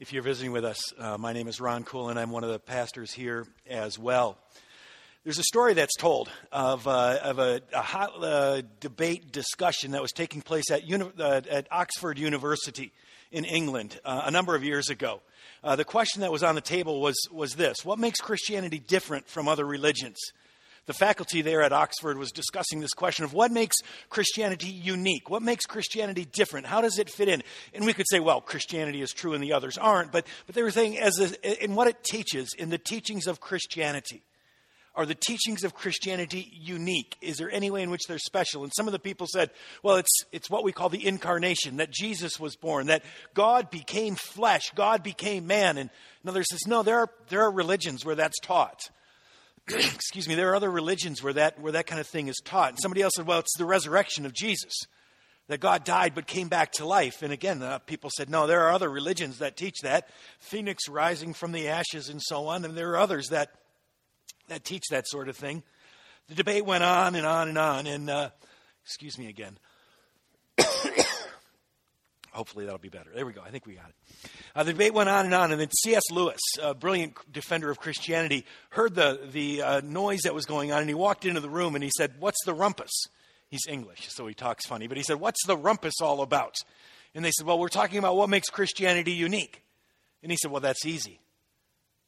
If you're visiting with us, uh, my name is Ron Coolin. I'm one of the pastors here as well. There's a story that's told of, uh, of a, a hot uh, debate discussion that was taking place at, uni- uh, at Oxford University in England uh, a number of years ago. Uh, the question that was on the table was, was this What makes Christianity different from other religions? The faculty there at Oxford was discussing this question of what makes Christianity unique? What makes Christianity different? How does it fit in? And we could say, well, Christianity is true and the others aren't, but, but they were saying, as a, in what it teaches, in the teachings of Christianity, are the teachings of Christianity unique? Is there any way in which they're special? And some of the people said, well, it's, it's what we call the incarnation, that Jesus was born, that God became flesh, God became man. And another says, no, there are, there are religions where that's taught. excuse me, there are other religions where that, where that kind of thing is taught. And somebody else said, well, it's the resurrection of Jesus, that God died but came back to life. And again, uh, people said, no, there are other religions that teach that, phoenix rising from the ashes and so on. And there are others that, that teach that sort of thing. The debate went on and on and on. And, uh, excuse me again. Hopefully that'll be better. There we go. I think we got it. Uh, the debate went on and on, and then C.S. Lewis, a brilliant defender of Christianity, heard the, the uh, noise that was going on, and he walked into the room and he said, What's the rumpus? He's English, so he talks funny, but he said, What's the rumpus all about? And they said, Well, we're talking about what makes Christianity unique. And he said, Well, that's easy.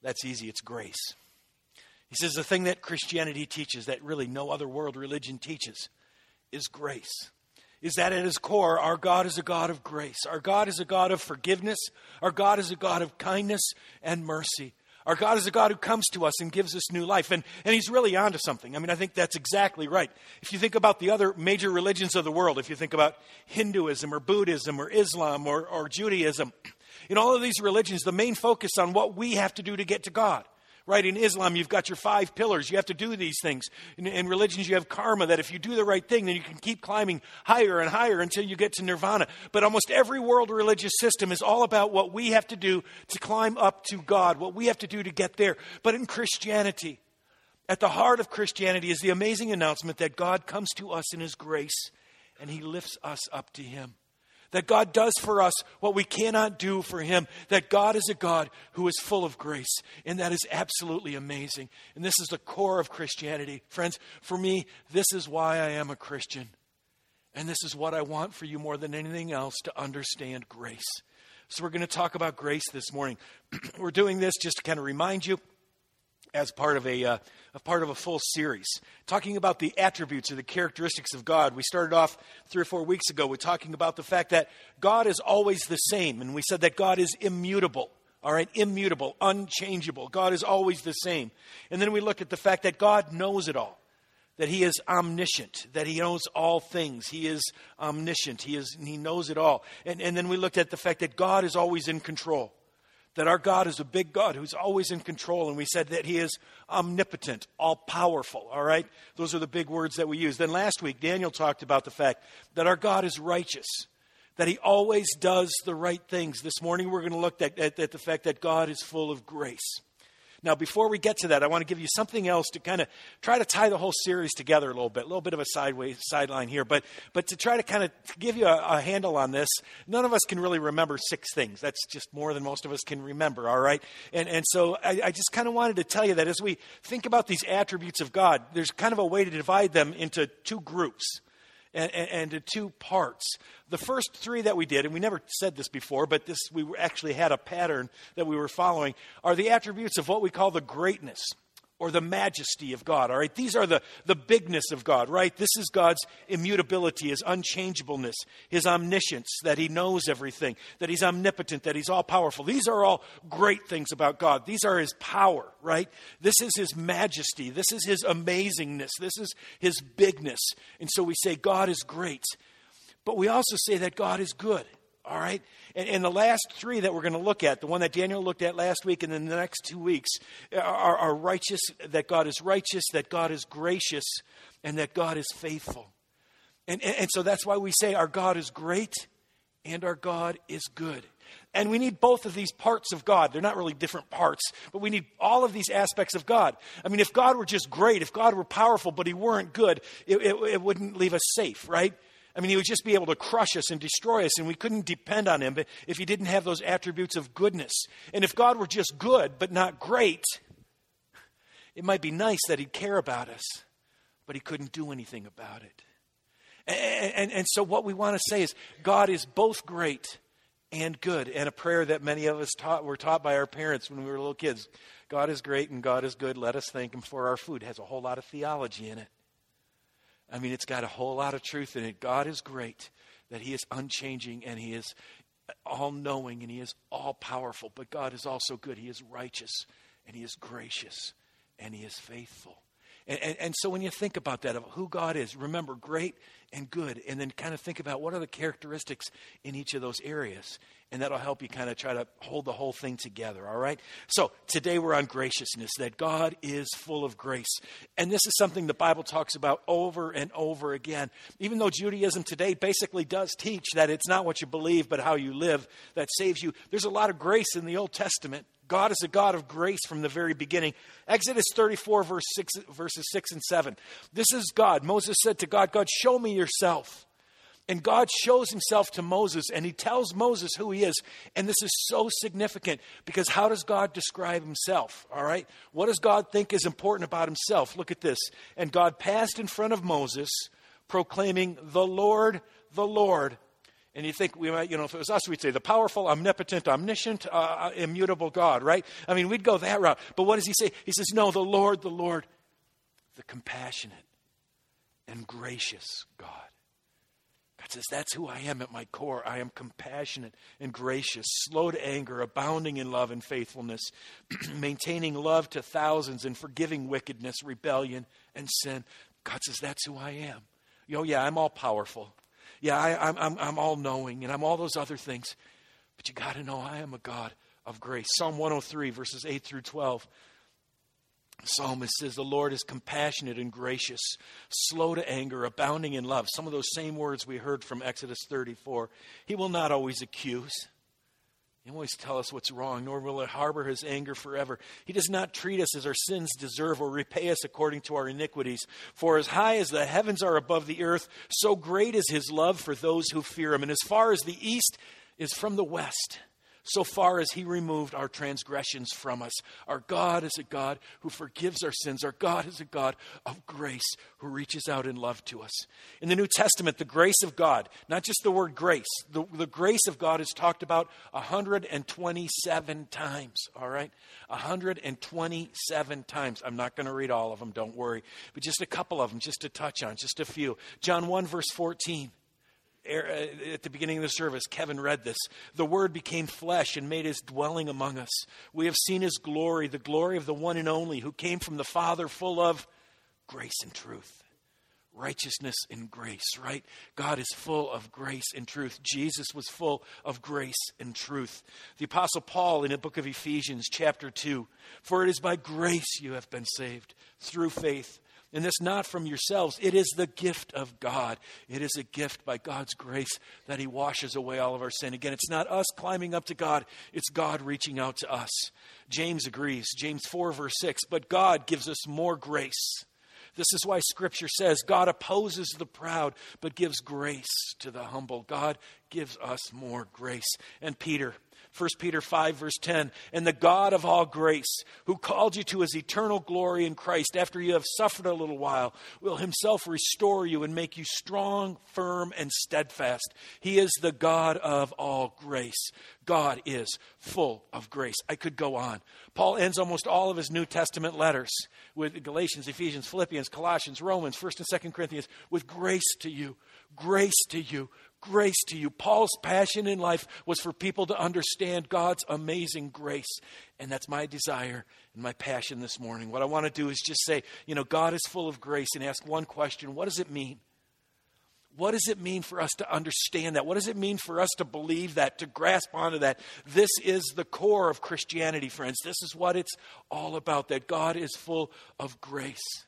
That's easy. It's grace. He says, The thing that Christianity teaches that really no other world religion teaches is grace is that at his core, our God is a God of grace. Our God is a God of forgiveness. Our God is a God of kindness and mercy. Our God is a God who comes to us and gives us new life. And, and he's really onto something. I mean, I think that's exactly right. If you think about the other major religions of the world, if you think about Hinduism or Buddhism or Islam or, or Judaism, in all of these religions, the main focus on what we have to do to get to God right? In Islam, you've got your five pillars. You have to do these things. In, in, religions, you have karma, that if you do the right thing, then you can keep climbing higher and higher until you get to nirvana. But almost every world religious system is all about what we have to do to climb up to God, what we have to do to get there. But in Christianity, at the heart of Christianity is the amazing announcement that God comes to us in His grace and He lifts us up to Him that God does for us what we cannot do for Him, that God is a God who is full of grace. And that is absolutely amazing. And this is the core of Christianity. Friends, for me, this is why I am a Christian. And this is what I want for you more than anything else to understand grace. So, we're going to talk about grace this morning. we're doing this just to kind of remind you as part of a, uh, part of a full series talking about the attributes or the characteristics of God. We started off three or four weeks ago with talking about the fact that God is always the same, and we said that God is immutable. All right, immutable, unchangeable. God is always the same. And then we looked at the fact that God knows it all, that He is omniscient, that He knows all things. He is omniscient. He is He knows it all. And, and then we looked at the fact that God is always in control that our God is a big God who's always in control. And we said that He is omnipotent, all powerful. All right? Those are the big words that we use. Then last week, Daniel talked about the fact that our God is righteous, that He always does the right things. This morning, we're going to look at, at, at the fact that God is full of grace. Now, before we get to that, I want to give you something else to kind of try to tie the whole series together a little bit, a little bit of a sideways sideline here, but but to try to kind of give you a, a handle on this. None of us can really remember six things. That's just more than most of us can remember. All right, and and so I, I just kind of wanted to tell you that as we think about these attributes of God, there's kind of a way to divide them into two groups and, and, and to two parts. The first three that we did, and we never said this before, but this we actually had a pattern that we were following, are the attributes of what we call the greatness or the majesty of God. All right, these are the, the bigness of God, right? This is God's immutability, his unchangeableness, his omniscience, that he knows everything, that he's omnipotent, that he's all powerful. These are all great things about God. These are his power, right? This is his majesty. This is his amazingness. This is his bigness. And so we say God is great. But we also say that God is good. All right? And, and, the last three that we're going to look at, the one that Daniel looked at last week and then the next two weeks, are, are righteous, that God is righteous, that God is gracious, and that God is faithful. And, and, and so that's why we say our God is great and our God is good. And we need both of these parts of God. They're not really different parts, but we need all of these aspects of God. I mean, if God were just great, if God were powerful, but He weren't good, it, it, it wouldn't leave us safe, right? I mean, he would just be able to crush us and destroy us, and we couldn't depend on him if he didn't have those attributes of goodness. And if God were just good but not great, it might be nice that he'd care about us, but he couldn't do anything about it. And, and, and so, what we want to say is God is both great and good. And a prayer that many of us taught, were taught by our parents when we were little kids God is great and God is good. Let us thank Him for our food. It has a whole lot of theology in it. I mean, it's got a whole lot of truth in it. God is great, that He is unchanging and He is all knowing and He is all powerful. But God is also good. He is righteous and He is gracious and He is faithful. And, and, and, so when you think about that, of who God is, remember great and good, and then kind of think about what are the characteristics in each of those areas. And that'll help you kind of try to hold the whole thing together, all right? So today we're on graciousness, that God is full of grace. And this is something the Bible talks about over and over again. Even though Judaism today basically does teach that it's not what you believe, but how you live that saves you, there's a lot of grace in the Old Testament God is a God of grace from the very beginning. Exodus 34, verse 6, verses 6 and 7. This is God. Moses said to God, God, show me yourself. And God shows himself to Moses and he tells Moses who he is. And this is so significant because how does God describe himself? All right? What does God think is important about himself? Look at this. And God passed in front of Moses, proclaiming, The Lord, the Lord and you think we might, you know, if it was us, we'd say the powerful, omnipotent, omniscient, uh, uh, immutable God, right? I mean, we'd go that route. But what does he say? He says, no, the Lord, the Lord, the compassionate and gracious God. God says, that's who I am at my core. I am compassionate and gracious, slow to anger, abounding in love and faithfulness, maintaining love to thousands and forgiving wickedness, rebellion, and sin. God says, that's who I am. Oh, yeah, I'm all powerful. Yeah, I, am I'm, I'm all knowing and I'm all those other things. But you got to know I am a God of grace. Psalm 103, verses 8 through 12. Psalmist says, The Lord is compassionate and gracious, slow to anger, abounding in love. Some of those same words we heard from Exodus 34. He will not always accuse. He will always tell us what's wrong, nor will it harbor his anger forever. He does not treat us as our sins deserve or repay us according to our iniquities. For as high as the heavens are above the earth, so great is his love for those who fear him. And as far as the east is from the west, so far as he removed our transgressions from us. Our God is a God who forgives our sins. Our God is a God of grace who reaches out in love to us. In the New Testament, the grace of God, not just the word grace, the, the grace of God is talked about 127 times, all right? 127 times. I'm not going to read all of them, don't worry, but just a couple of them, just to touch on, just a few. John 1, verse 14. Uh, at the beginning of the service, Kevin read this. The Word became flesh and made his dwelling among us. We have seen his glory, the glory of the one and only who came from the Father, full of grace and truth. Righteousness and grace, right? God is full of grace and truth. Jesus was full of grace and truth. The Apostle Paul in the book of Ephesians, chapter 2 For it is by grace you have been saved through faith and this not from yourselves. It is the gift of God. It is a gift by God's grace that He washes away all of our sin. Again, it's not us climbing up to God, it's God reaching out to us. James agrees. James 4, verse 6. But God gives us more grace. This is why Scripture says God opposes the proud, but gives grace to the humble. God gives us more grace. And Peter, 1 Peter 5, verse 10. And the God of all grace, who called you to his eternal glory in Christ after you have suffered a little while, will himself restore you and make you strong, firm, and steadfast. He is the God of all grace. God is full of grace. I could go on. Paul ends almost all of his New Testament letters with Galatians, Ephesians, Philippians, Colossians, Romans, 1st and 2nd Corinthians with grace to you, grace to you, grace to you. Paul's passion in life was for people to understand God's amazing grace. And that's my desire and my passion this morning. What I want to do is just say, you know, God is full of grace and ask one question What does it mean? What does it mean for us to understand that? What does it mean for us to believe that, to grasp onto that? This is the core of Christianity, friends. This is what it's all about that God is full of grace.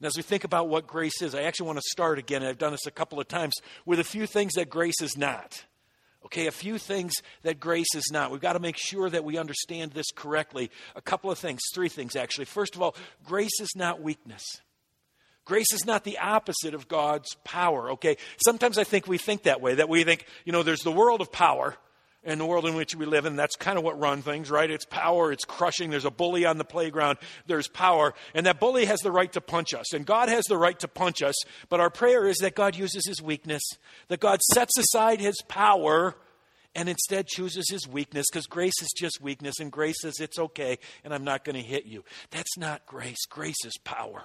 And as we think about what grace is, I actually want to start again, I've done this a couple of times, with a few things that grace is not. Okay, a few things that grace is not. We've got to make sure that we understand this correctly. A couple of things, three things actually. First of all, grace is not weakness. Grace is not the opposite of God's power, okay? Sometimes I think we think that way, that we think, you know, there's the world of power and the world in which we live in. That's kind of what runs things, right? It's power, it's crushing. There's a bully on the playground, there's power. And that bully has the right to punch us, and God has the right to punch us. But our prayer is that God uses his weakness, that God sets aside his power and instead chooses his weakness because grace is just weakness and grace says it's okay and I'm not going to hit you. That's not grace. Grace is power.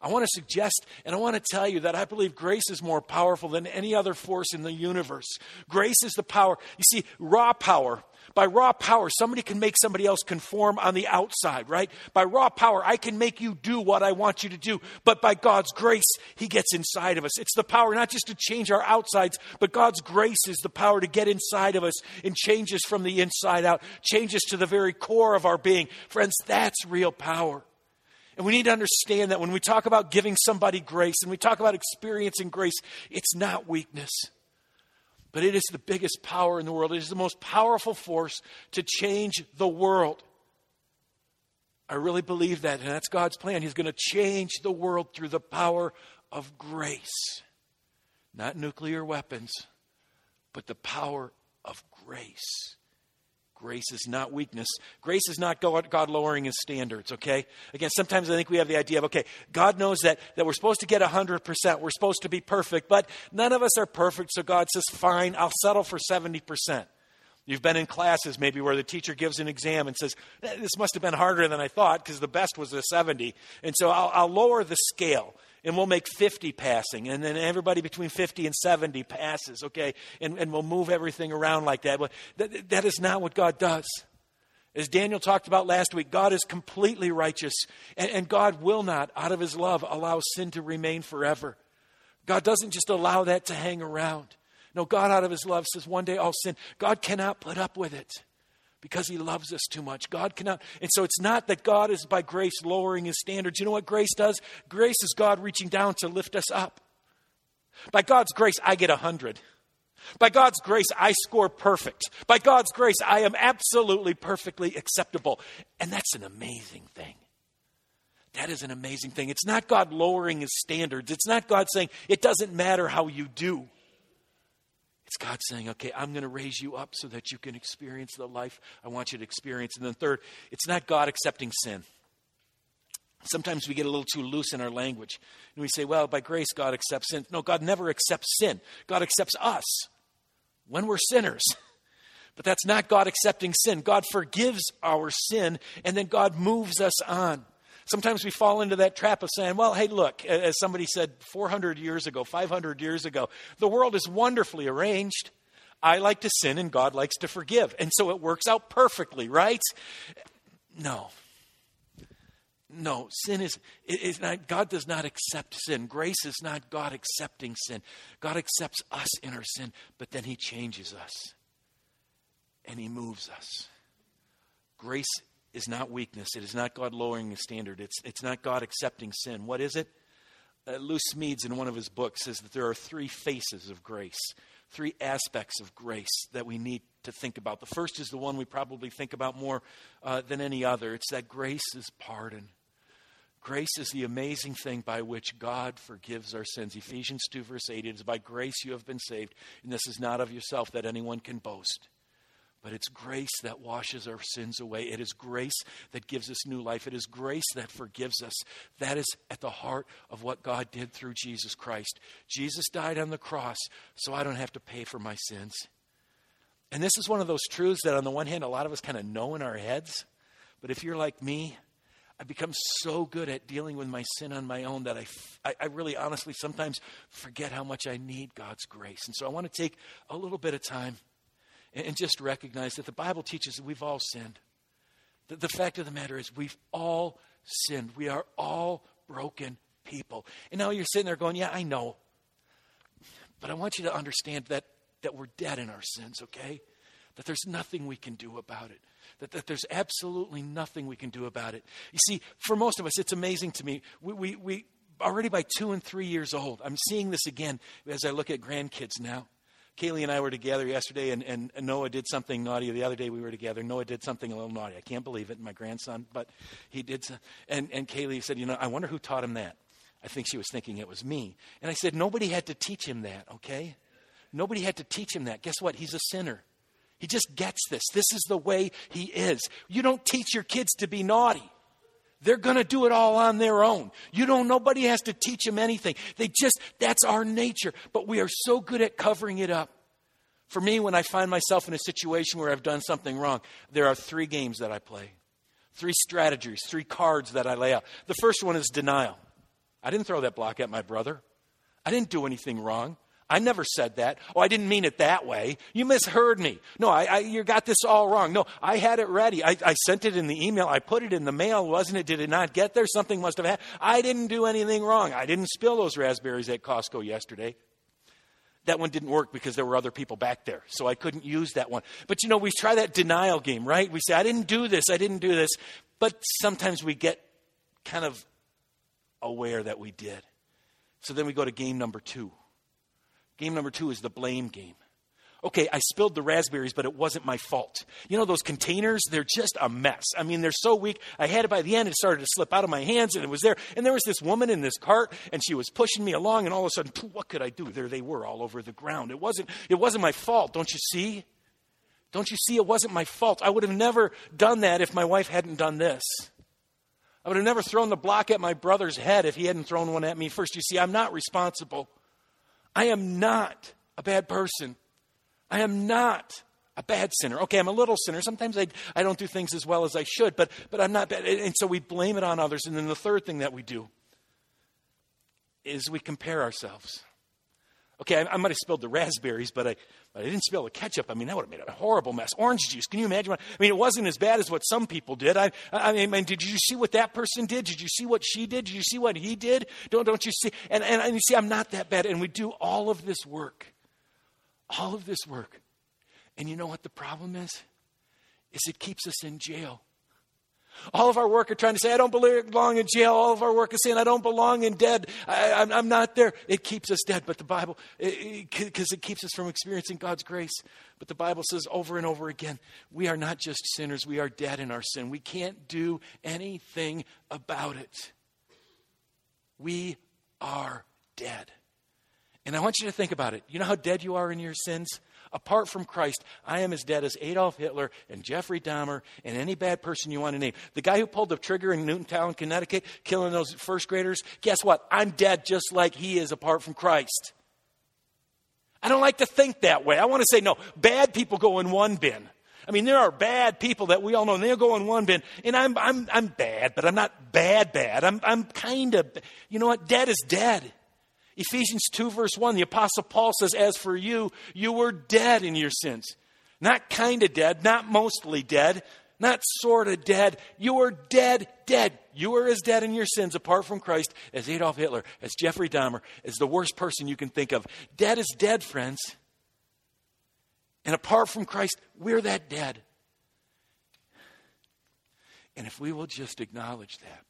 I want to suggest and I want to tell you that I believe grace is more powerful than any other force in the universe. Grace is the power. You see, raw power. By raw power, somebody can make somebody else conform on the outside, right? By raw power, I can make you do what I want you to do. But by God's grace, He gets inside of us. It's the power not just to change our outsides, but God's grace is the power to get inside of us and change us from the inside out, change us to the very core of our being. Friends, that's real power. And we need to understand that when we talk about giving somebody grace and we talk about experiencing grace, it's not weakness, but it is the biggest power in the world. It is the most powerful force to change the world. I really believe that, and that's God's plan. He's going to change the world through the power of grace. Not nuclear weapons, but the power of grace. Grace is not weakness. Grace is not God lowering his standards, okay? Again, sometimes I think we have the idea of, okay, God knows that, that we're supposed to get 100%, we're supposed to be perfect, but none of us are perfect, so God says, fine, I'll settle for 70%. You've been in classes maybe where the teacher gives an exam and says, eh, This must have been harder than I thought because the best was a 70. And so I'll, I'll lower the scale and we'll make 50 passing, and then everybody between 50 and 70 passes, okay? And, and we'll move everything around like that. But that, that is not what God does. As Daniel talked about last week, God is completely righteous, and, and God will not, out of his love, allow sin to remain forever. God doesn't just allow that to hang around. No, God, out of his love, says one day I'll sin. God cannot put up with it because he loves us too much. God cannot. And so it's not that God is by grace lowering his standards. You know what grace does? Grace is God reaching down to lift us up. By God's grace, I get a 100. By God's grace, I score perfect. By God's grace, I am absolutely perfectly acceptable. And that's an amazing thing. That is an amazing thing. It's not God lowering his standards. It's not God saying, it doesn't matter how you do. It's God saying, okay, I'm going to raise you up so that you can experience the life I want you to experience. And then, third, it's not God accepting sin. Sometimes we get a little too loose in our language. And we say, well, by grace, God accepts sin. No, God never accepts sin. God accepts us when we're sinners. But that's not God accepting sin. God forgives our sin, and then God moves us on. Sometimes we fall into that trap of saying, well, hey, look, as somebody said 400 years ago, 500 years ago, the world is wonderfully arranged. I like to sin and God likes to forgive. And so it works out perfectly, right? No. No, sin is, is not, God does not accept sin. Grace is not God accepting sin. God accepts us in our sin, but then He changes us and He moves us. Grace is not weakness. It is not God lowering the standard. It's, it's not God accepting sin. What is it? Uh, Lew Smedes, in one of his books, says that there are three faces of grace, three aspects of grace that we need to think about. The first is the one we probably think about more uh, than any other it's that grace is pardon. Grace is the amazing thing by which God forgives our sins. Ephesians 2, verse 8 it is by grace you have been saved, and this is not of yourself that anyone can boast. But it's grace that washes our sins away. It is grace that gives us new life. It is grace that forgives us. That is at the heart of what God did through Jesus Christ. Jesus died on the cross so I don't have to pay for my sins. And this is one of those truths that, on the one hand, a lot of us kind of know in our heads. But if you're like me, I become so good at dealing with my sin on my own that I, I, I, really honestly sometimes forget how much I need God's grace. And so I want to take a little bit of time and just recognize that the Bible teaches that we've all sinned. The, the fact of the matter is, we've all sinned. We are all broken people. And now you're sitting there going, Yeah, I know. But I want you to understand that, that we're dead in our sins, okay? That there's nothing we can do about it. That, that there's absolutely nothing we can do about it. You see, for most of us, it's amazing to me. We, we, we already by two and three years old, I'm seeing this again as I look at grandkids now. Kaylee and I were together yesterday, and, and, Noah did something naughty. The other day we were together. Noah did something a little naughty. I can't believe it, my grandson, but he did. And, and Kaylee said, You know, I wonder who taught him that. I think she was thinking it was me. And I said, Nobody had to teach him that, okay? Nobody had to teach him that. Guess what? He's a sinner. He just gets this. This is the way he is. You don't teach your kids to be naughty. They're going to do it all on their own. You don't, nobody has to teach them anything. They just, that's our nature. But we are so good at covering it up. For me, when I find myself in a situation where I've done something wrong, there are three games that I play, three strategies, three cards that I lay out. The first one is denial. I didn't throw that block at my brother, I didn't do anything wrong. I never said that. Oh, I didn't mean it that way. You misheard me. No, I, I, you got this all wrong. No, I had it ready. I, I sent it in the email. I put it in the mail, wasn't it? Did it not get there? Something must have happened. I didn't do anything wrong. I didn't spill those raspberries at Costco yesterday. That one didn't work because there were other people back there, so I couldn't use that one. But you know, we try that denial game, right? We say, I didn't do this, I didn't do this. But sometimes we get kind of aware that we did. So then we go to game number two. Game number two is the blame game. Okay, I spilled the raspberries, but it wasn't my fault. You know, those containers, they're just a mess. I mean, they're so weak. I had it by the end, it started to slip out of my hands, and it was there. And there was this woman in this cart, and she was pushing me along, and all of a sudden, what could I do? There they were all over the ground. It wasn't, it wasn't my fault, don't you see? Don't you see? It wasn't my fault. I would have never done that if my wife hadn't done this. I would have never thrown the block at my brother's head if he hadn't thrown one at me first. You see, I'm not responsible. I am not a bad person. I am not a bad sinner. Okay, I'm a little sinner. Sometimes I, I don't do things as well as I should, but, but I'm not bad. And so we blame it on others. And then the third thing that we do is we compare ourselves. Okay, I, I might have spilled the raspberries, but I, but I didn't spill the ketchup. I mean, that would have made a horrible mess. Orange juice, can you imagine? What, I mean, it wasn't as bad as what some people did. I, I mean, did you see what that person did? Did you see what she did? Did you see what he did? Don't, don't you see? And, and, and you see, I'm not that bad. And we do all of this work. All of this work. And you know what the problem is? Is it keeps us in jail. All of our work are trying to say, I don't belong in jail. All of our work is saying, I don't belong in dead. I, am not there. It keeps us dead. But the Bible, because it, it keeps us from experiencing God's grace. But the Bible says over and over again, we are not just sinners, we are dead in our sin. We can't do anything about it. We are dead. And I want you to think about it. You know how dead you are in your sins? Apart from Christ, I am as dead as Adolf Hitler and Jeffrey Dahmer and any bad person you want to name. The guy who pulled the trigger in Newtown, Connecticut, killing those first graders, guess what? I'm dead just like he is apart from Christ. I don't like to think that way. I want to say, no, bad people go in one bin. I mean, there are bad people that we all know, and they'll go in one bin. And I'm, I'm, I'm bad, but I'm not bad, bad. I'm, I'm kind of, you know what? Dead is dead. Ephesians 2, verse 1, the Apostle Paul says, As for you, you were dead in your sins. Not kind of dead, not mostly dead, not sort of dead. You were dead, dead. You were as dead in your sins apart from Christ as Adolf Hitler, as Jeffrey Dahmer, as the worst person you can think of. Dead is dead, friends. And apart from Christ, we're that dead. And if we will just acknowledge that,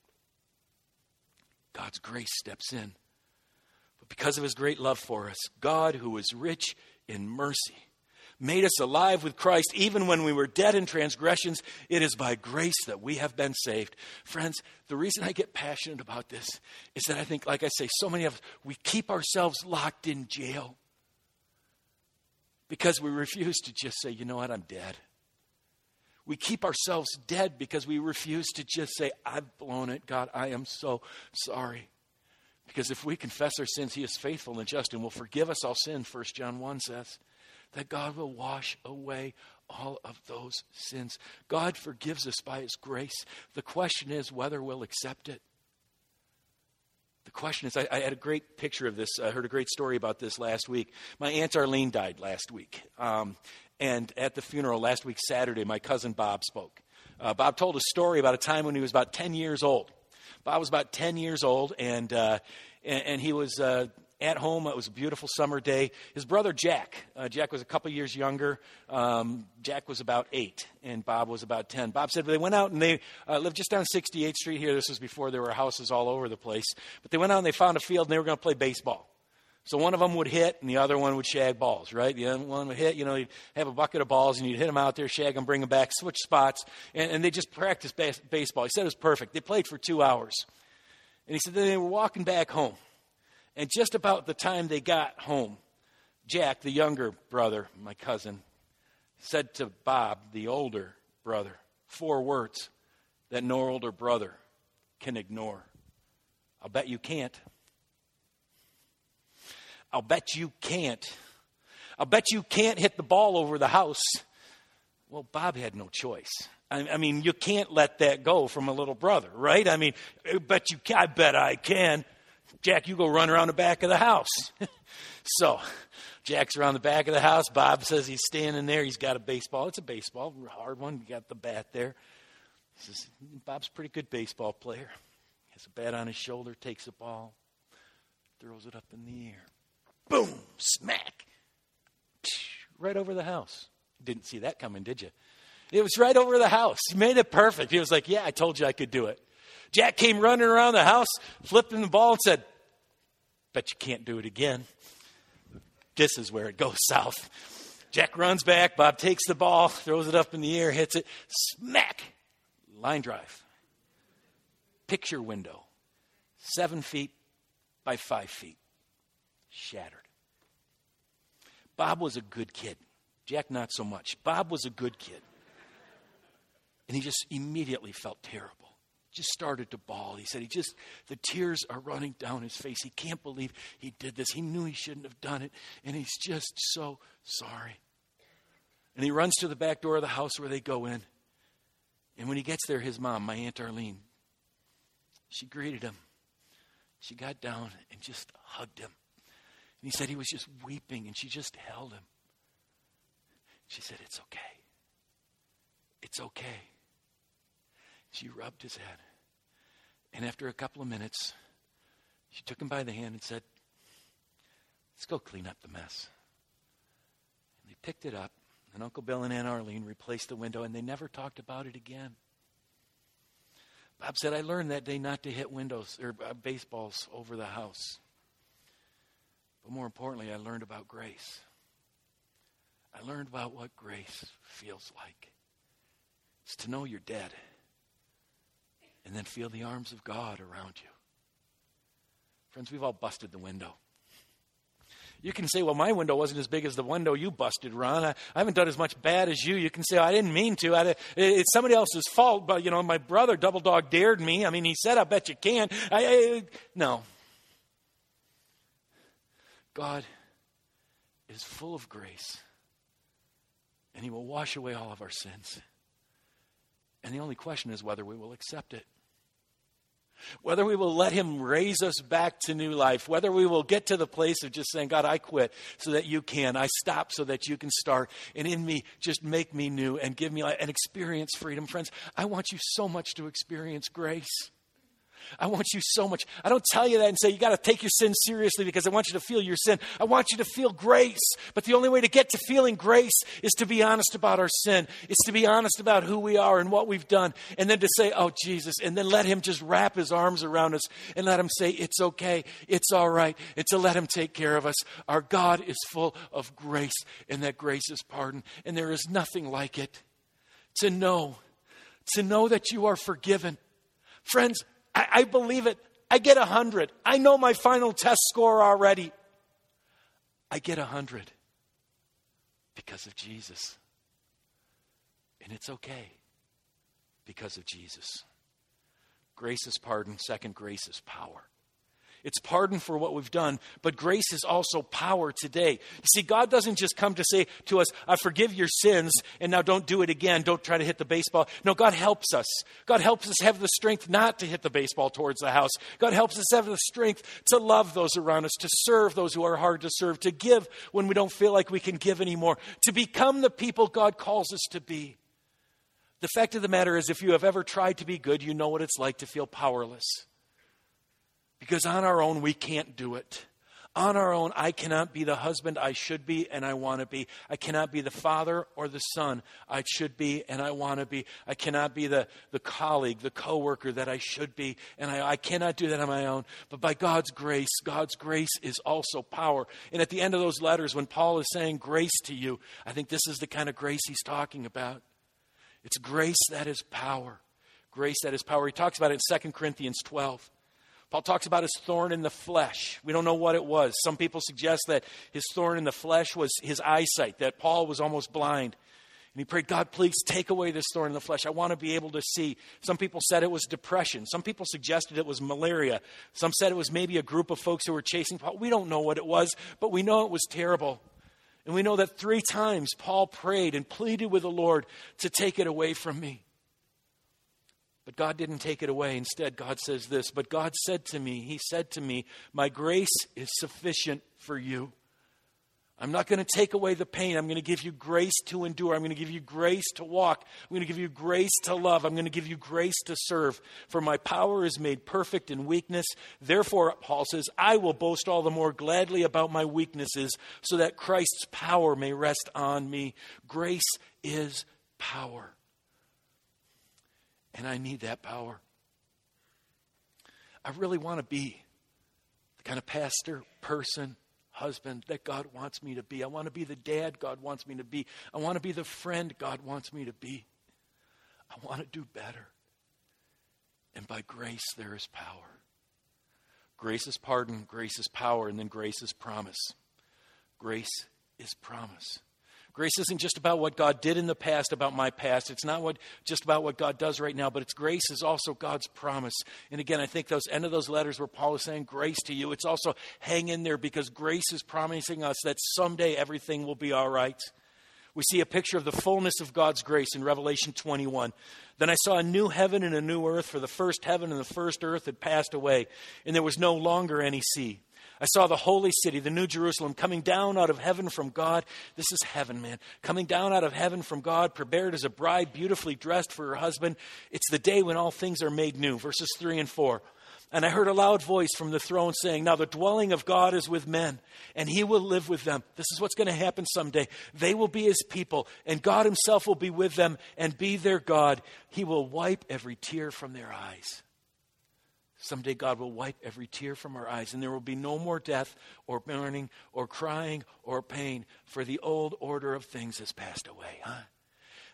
God's grace steps in because of his great love for us, God, who is rich in mercy, made us alive with Christ even when we were dead in transgressions. It is by grace that we have been saved. Friends, the reason I get passionate about this is that I think, like I say, so many of us, we keep ourselves locked in jail because we refuse to just say, you know what, I'm dead. We keep ourselves dead because we refuse to just say, I've blown it. God, I am so sorry. Because if we confess our sins, He is faithful and just and will forgive us all sin, 1 John 1 says. That God will wash away all of those sins. God forgives us by His grace. The question is whether we'll accept it. The question is, I, I, had a great picture of this. I heard a great story about this last week. My Aunt Arlene died last week. Um, and at the funeral last week, Saturday, my cousin Bob spoke. Uh, Bob told a story about a time when he was about 10 years old. Bob was about 10 years old, and, uh, and, and, he was uh, at home. It was a beautiful summer day. His brother Jack, uh, Jack was a couple years younger. Um, Jack was about eight, and Bob was about 10. Bob said they went out and they uh, lived just down 68th Street here. This was before there were houses all over the place. But they went out and they found a field, and they were going to play baseball. So one of them would hit, and the other one would shag balls, right? The other one would hit, you know, you'd have a bucket of balls, and you'd hit them out there, shag them, bring them back, switch spots, and, and they just practiced bas- baseball. He said it was perfect. They played for two hours. And he said then they were walking back home. And just about the time they got home, Jack, the younger brother, my cousin, said to Bob, the older brother, four words that no older brother can ignore. I'll bet you can't. I'll bet you can't. I'll bet you can't hit the ball over the house. Well, Bob had no choice. I, I mean, you can't let that go from a little brother, right? I mean, I bet you can. I bet I can. Jack, you go run around the back of the house. so, Jack's around the back of the house. Bob says he's standing there. He's got a baseball. It's a baseball, hard one. You got the bat there. He says, Bob's a pretty good baseball player. Has a bat on his shoulder, takes the ball, throws it up in the air. Boom! Smack! Right over the house. Didn't see that coming, did you? It was right over the house. He made it perfect. He was like, Yeah, I told you I could do it. Jack came running around the house, flipping the ball, and said, Bet you can't do it again. This is where it goes south. Jack runs back. Bob takes the ball, throws it up in the air, hits it. Smack! Line drive. Picture window. Seven feet by five feet. Shattered. Bob was a good kid. Jack, not so much. Bob was a good kid. And he just immediately felt terrible. Just started to bawl. He said he just, the tears are running down his face. He can't believe he did this. He knew he shouldn't have done it. And he's just so sorry. And he runs to the back door of the house where they go in. And when he gets there, his mom, my Aunt Arlene, she greeted him. She got down and just hugged him. And he said he was just weeping, and she just held him. She said, It's okay. It's okay. She rubbed his head. And after a couple of minutes, she took him by the hand and said, Let's go clean up the mess. And they picked it up, and Uncle Bill and Aunt Arlene replaced the window, and they never talked about it again. Bob said, I learned that day not to hit windows or uh, baseballs over the house. But more importantly, I learned about grace. I learned about what grace feels like. It's to know you're dead and then feel the arms of God around you. Friends, we've all busted the window. You can say, well, my window wasn't as big as the window you busted, Ron. I, I haven't done as much bad as you. You can say, I didn't mean to. I, it's somebody else's fault, but, you know, my brother, Double Dog, dared me. I mean, he said, I bet you can. I, I, no. God is full of grace, and He will wash away all of our sins. And the only question is whether we will accept it whether we will let Him raise us back to new life, whether we will get to the place of just saying, God, I quit so that you can. I stop so that you can start. And in me, just make me new and give me an experience freedom. Friends, I want you so much to experience grace. I want you so much. I don't tell you that and say you got to take your sin seriously because I want you to feel your sin. I want you to feel grace. But the only way to get to feeling grace is to be honest about our sin. It's to be honest about who we are and what we've done. And then to say, oh, Jesus. And then let Him just wrap His arms around us and let Him say, it's okay. It's all right. And to let Him take care of us. Our God is full of grace, and that grace is pardon. And there is nothing like it. To know, to know that you are forgiven. Friends, I, I believe it. I get a 100. I know my final test score already. I get a 100 because of Jesus. And it's okay because of Jesus. Grace is pardon. Second, grace is power. It's pardon for what we've done, but grace is also power today. You see, God doesn't just come to say to us, I forgive your sins, and now don't do it again. Don't try to hit the baseball. No, God helps us. God helps us have the strength not to hit the baseball towards the house. God helps us have the strength to love those around us, to serve those who are hard to serve, to give when we don't feel like we can give anymore, to become the people God calls us to be. The fact of the matter is, if you have ever tried to be good, you know what it's like to feel powerless. Because on our own, we can't do it. On our own, I cannot be the husband I should be and I want to be. I cannot be the father or the son I should be and I want to be. I cannot be the, the colleague, the coworker that I should be, and I, I cannot do that on my own. But by God's grace, God's grace is also power. And at the end of those letters, when Paul is saying grace to you, I think this is the kind of grace he's talking about. It's grace that is power. Grace that is power. He talks about it in 2 Corinthians 12. Paul talks about his thorn in the flesh. We don't know what it was. Some people suggest that his thorn in the flesh was his eyesight, that Paul was almost blind. And he prayed, God, please take away this thorn in the flesh. I want to be able to see. Some people said it was depression. Some people suggested it was malaria. Some said it was maybe a group of folks who were chasing Paul. We don't know what it was, but we know it was terrible. And we know that three times Paul prayed and pleaded with the Lord to take it away from me. But God didn't take it away. Instead, God says this But God said to me, He said to me, My grace is sufficient for you. I'm not going to take away the pain. I'm going to give you grace to endure. I'm going to give you grace to walk. I'm going to give you grace to love. I'm going to give you grace to serve. For my power is made perfect in weakness. Therefore, Paul says, I will boast all the more gladly about my weaknesses so that Christ's power may rest on me. Grace is power. And I need that power. I really want to be the kind of pastor, person, husband that God wants me to be. I want to be the dad God wants me to be. I want to be the friend God wants me to be. I want to do better. And by grace, there is power. Grace is pardon, grace is power, and then grace is promise. Grace is promise. Grace isn't just about what God did in the past, about my past. It's not what, just about what God does right now, but it's grace is also God's promise. And again, I think those end of those letters where Paul is saying grace to you, it's also hang in there because grace is promising us that someday everything will be all right. We see a picture of the fullness of God's grace in Revelation 21. Then I saw a new heaven and a new earth, for the first heaven and the first earth had passed away, and there was no longer any sea. I saw the holy city, the New Jerusalem, coming down out of heaven from God. This is heaven, man. Coming down out of heaven from God, prepared as a bride, beautifully dressed for her husband. It's the day when all things are made new. Verses 3 and 4. And I heard a loud voice from the throne saying, Now the dwelling of God is with men, and he will live with them. This is what's going to happen someday. They will be his people, and God himself will be with them and be their God. He will wipe every tear from their eyes. Someday God will wipe every tear from our eyes, and there will be no more death or mourning or crying or pain, for the old order of things has passed away. Huh?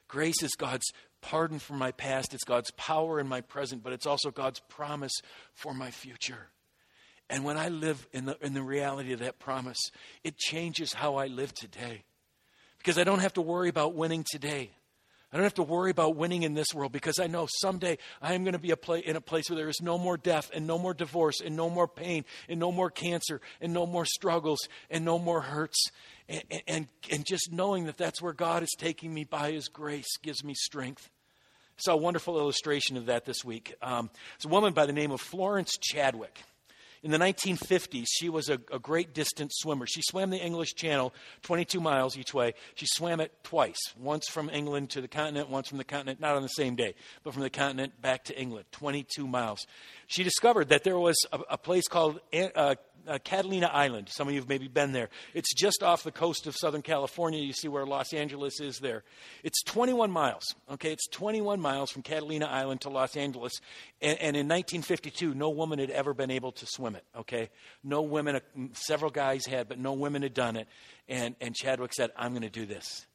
Grace is God's pardon for my past, it's God's power in my present, but it's also God's promise for my future. And when I live in the, in the reality of that promise, it changes how I live today. Because I don't have to worry about winning today. I don't have to worry about winning in this world because I know someday I am going to be a in a place where there is no more death and no more divorce and no more pain and no more cancer and no more struggles and no more hurts. And, and, and just knowing that that's where God is taking me by His grace gives me strength. Saw a wonderful illustration of that this week. Um, it's a woman by the name of Florence Chadwick. In the 1950s, she was a, a, great distance swimmer. She swam the English Channel 22 miles each way. She swam it twice once from England to the continent, once from the continent, not on the same day, but from the continent back to England, 22 miles. She discovered that there was a, a place called uh, uh, Catalina Island. Some of you have maybe been there. It's just off the coast of Southern California. You see where Los Angeles is there. It's 21 miles. Okay, it's 21 miles from Catalina Island to Los Angeles. And, and in 1952, no woman had ever been able to swim it. Okay, no women. Uh, several guys had, but no women had done it. And and Chadwick said, "I'm going to do this."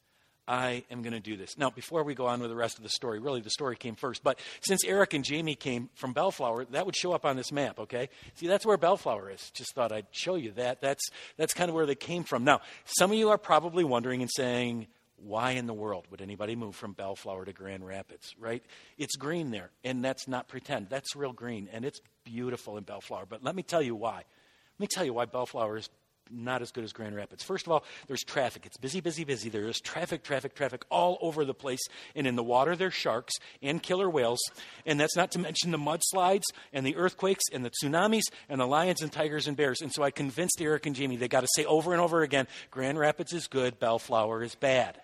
I am going to do this. Now, before we go on with the rest of the story, really the story came first. But since Eric and Jamie came from Bellflower, that would show up on this map, okay? See, that's where Bellflower is. Just thought I'd show you that. That's, that's kind of where they came from. Now, some of you are probably wondering and saying, why in the world would anybody move from Bellflower to Grand Rapids, right? It's green there, and that's not pretend. That's real green, and it's beautiful in Bellflower. But let me tell you why. Let me tell you why Bellflower is not as good as Grand Rapids. First of all, there's traffic. It's busy, busy, busy. There is traffic, traffic, traffic all over the place. And in the water, there's sharks and killer whales. And that's not to mention the mudslides and the earthquakes and the tsunamis and the lions and tigers and bears. And so I convinced Eric and Jamie they got to say over and over again Grand Rapids is good, Bellflower is bad.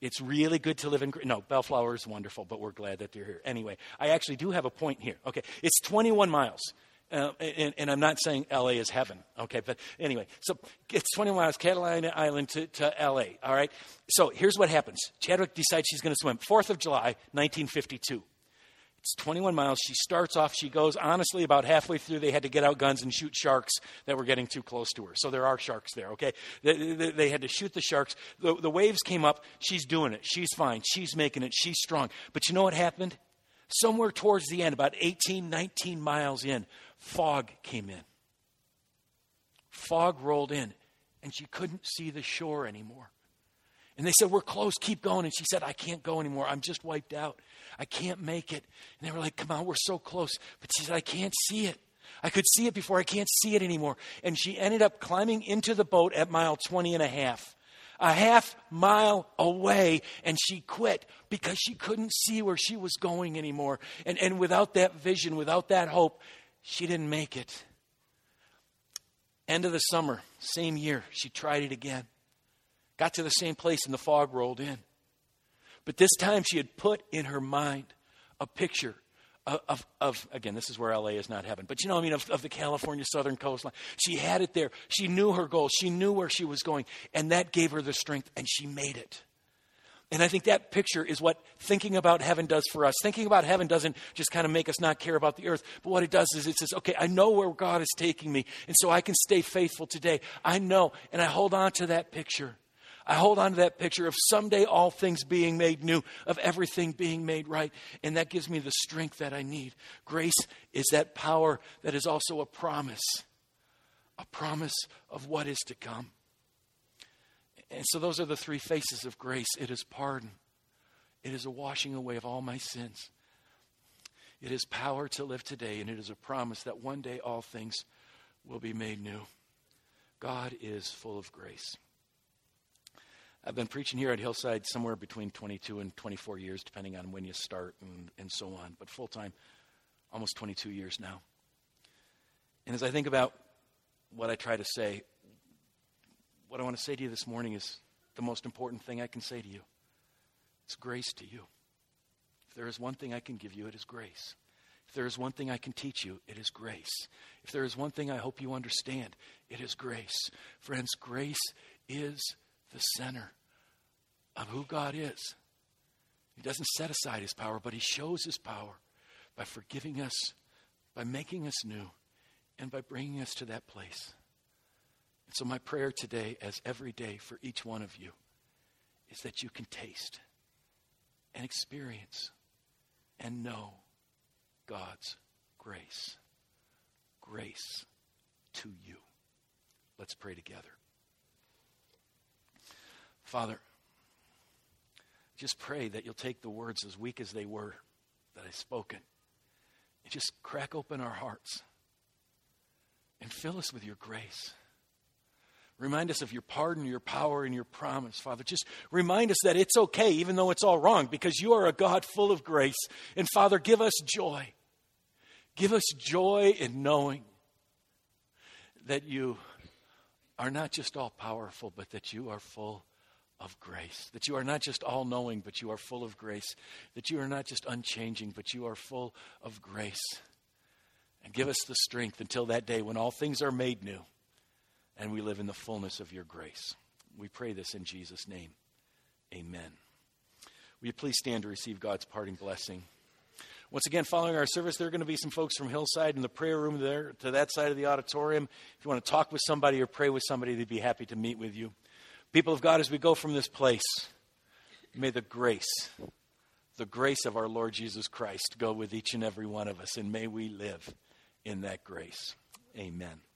It's really good to live in. No, Bellflower is wonderful, but we're glad that you're here. Anyway, I actually do have a point here. Okay, it's 21 miles. Uh, and, and, I'm not saying LA is heaven, okay? But anyway, so it's 20 miles, Catalina Island to, to LA, all right? So here's what happens Chadwick decides she's going to swim. 4th of July, 1952. It's 21 miles. She starts off, she goes, honestly, about halfway through, they had to get out guns and shoot sharks that were getting too close to her. So there are sharks there, okay? They, they, they had to shoot the sharks. The, the waves came up. She's doing it. She's fine. She's making it. She's strong. But you know what happened? somewhere towards the end, about 18, 19 miles in, fog came in. Fog rolled in, and she couldn't see the shore anymore. And they said, We're close, keep going. And she said, I can't go anymore. I'm just wiped out. I can't make it. And they were like, Come on, we're so close. But she said, I can't see it. I could see it before, I can't see it anymore. And she ended up climbing into the boat at mile 20 and a half, a half mile away, and she quit because she couldn't see where she was going anymore. And, and without that vision, without that hope, she didn't make it. End of the summer, same year, she tried it again. Got to the same place and the fog rolled in. But this time she had put in her mind a picture of, of, of, again, this is where LA is not heaven, but you know, I mean, of, of the California southern coastline. She had it there. She knew her goal. She knew where she was going. And that gave her the strength, and she made it. And I think that picture is what thinking about heaven does for us. Thinking about heaven doesn't just kind of make us not care about the earth, but what it does is it says, okay, I know where God is taking me, and so I can stay faithful today. I know, and I hold on to that picture. I hold on to that picture of someday all things being made new, of everything being made right, and that gives me the strength that I need. Grace is that power that is also a promise, a promise of what is to come. And so those are the three faces of grace it is pardon, it is a washing away of all my sins, it is power to live today, and it is a promise that one day all things will be made new. God is full of grace. I've been preaching here at Hillside somewhere between 22 and 24 years, depending on when you start and, and so on, but full time, almost 22 years now. And as I think about what I try to say, what I want to say to you this morning is the most important thing I can say to you. It's grace to you. If there is one thing I can give you, it is grace. If there is one thing I can teach you, it is grace. If there is one thing I hope you understand, it is grace. Friends, grace is the center of who God is. He doesn't set aside his power, but he shows his power by forgiving us, by making us new, and by bringing us to that place. And so, my prayer today, as every day for each one of you, is that you can taste and experience and know God's grace. Grace to you. Let's pray together. Father, just pray that you'll take the words as weak as they were that I've spoken and just crack open our hearts and fill us with your grace. Remind us of your pardon, your power, and your promise, Father. Just remind us that it's okay, even though it's all wrong, because you are a God full of grace. And Father, give us joy. Give us joy in knowing that you are not just all powerful, but that you are full of grace. That you are not just all knowing, but you are full of grace. That you are not just unchanging, but you are full of grace. And give us the strength until that day when all things are made new and we live in the fullness of your grace. We pray this in Jesus' name. Amen. Will you please stand to receive God's parting blessing? Once again, following our service, there are going to be some folks from Hillside in the prayer room there to that side of the auditorium. If you want to talk with somebody or pray with somebody, they'd be happy to meet with you. People of God, as we go from this place, may the grace, the grace of our Lord Jesus Christ go with each and every one of us, and may we live in that grace. Amen.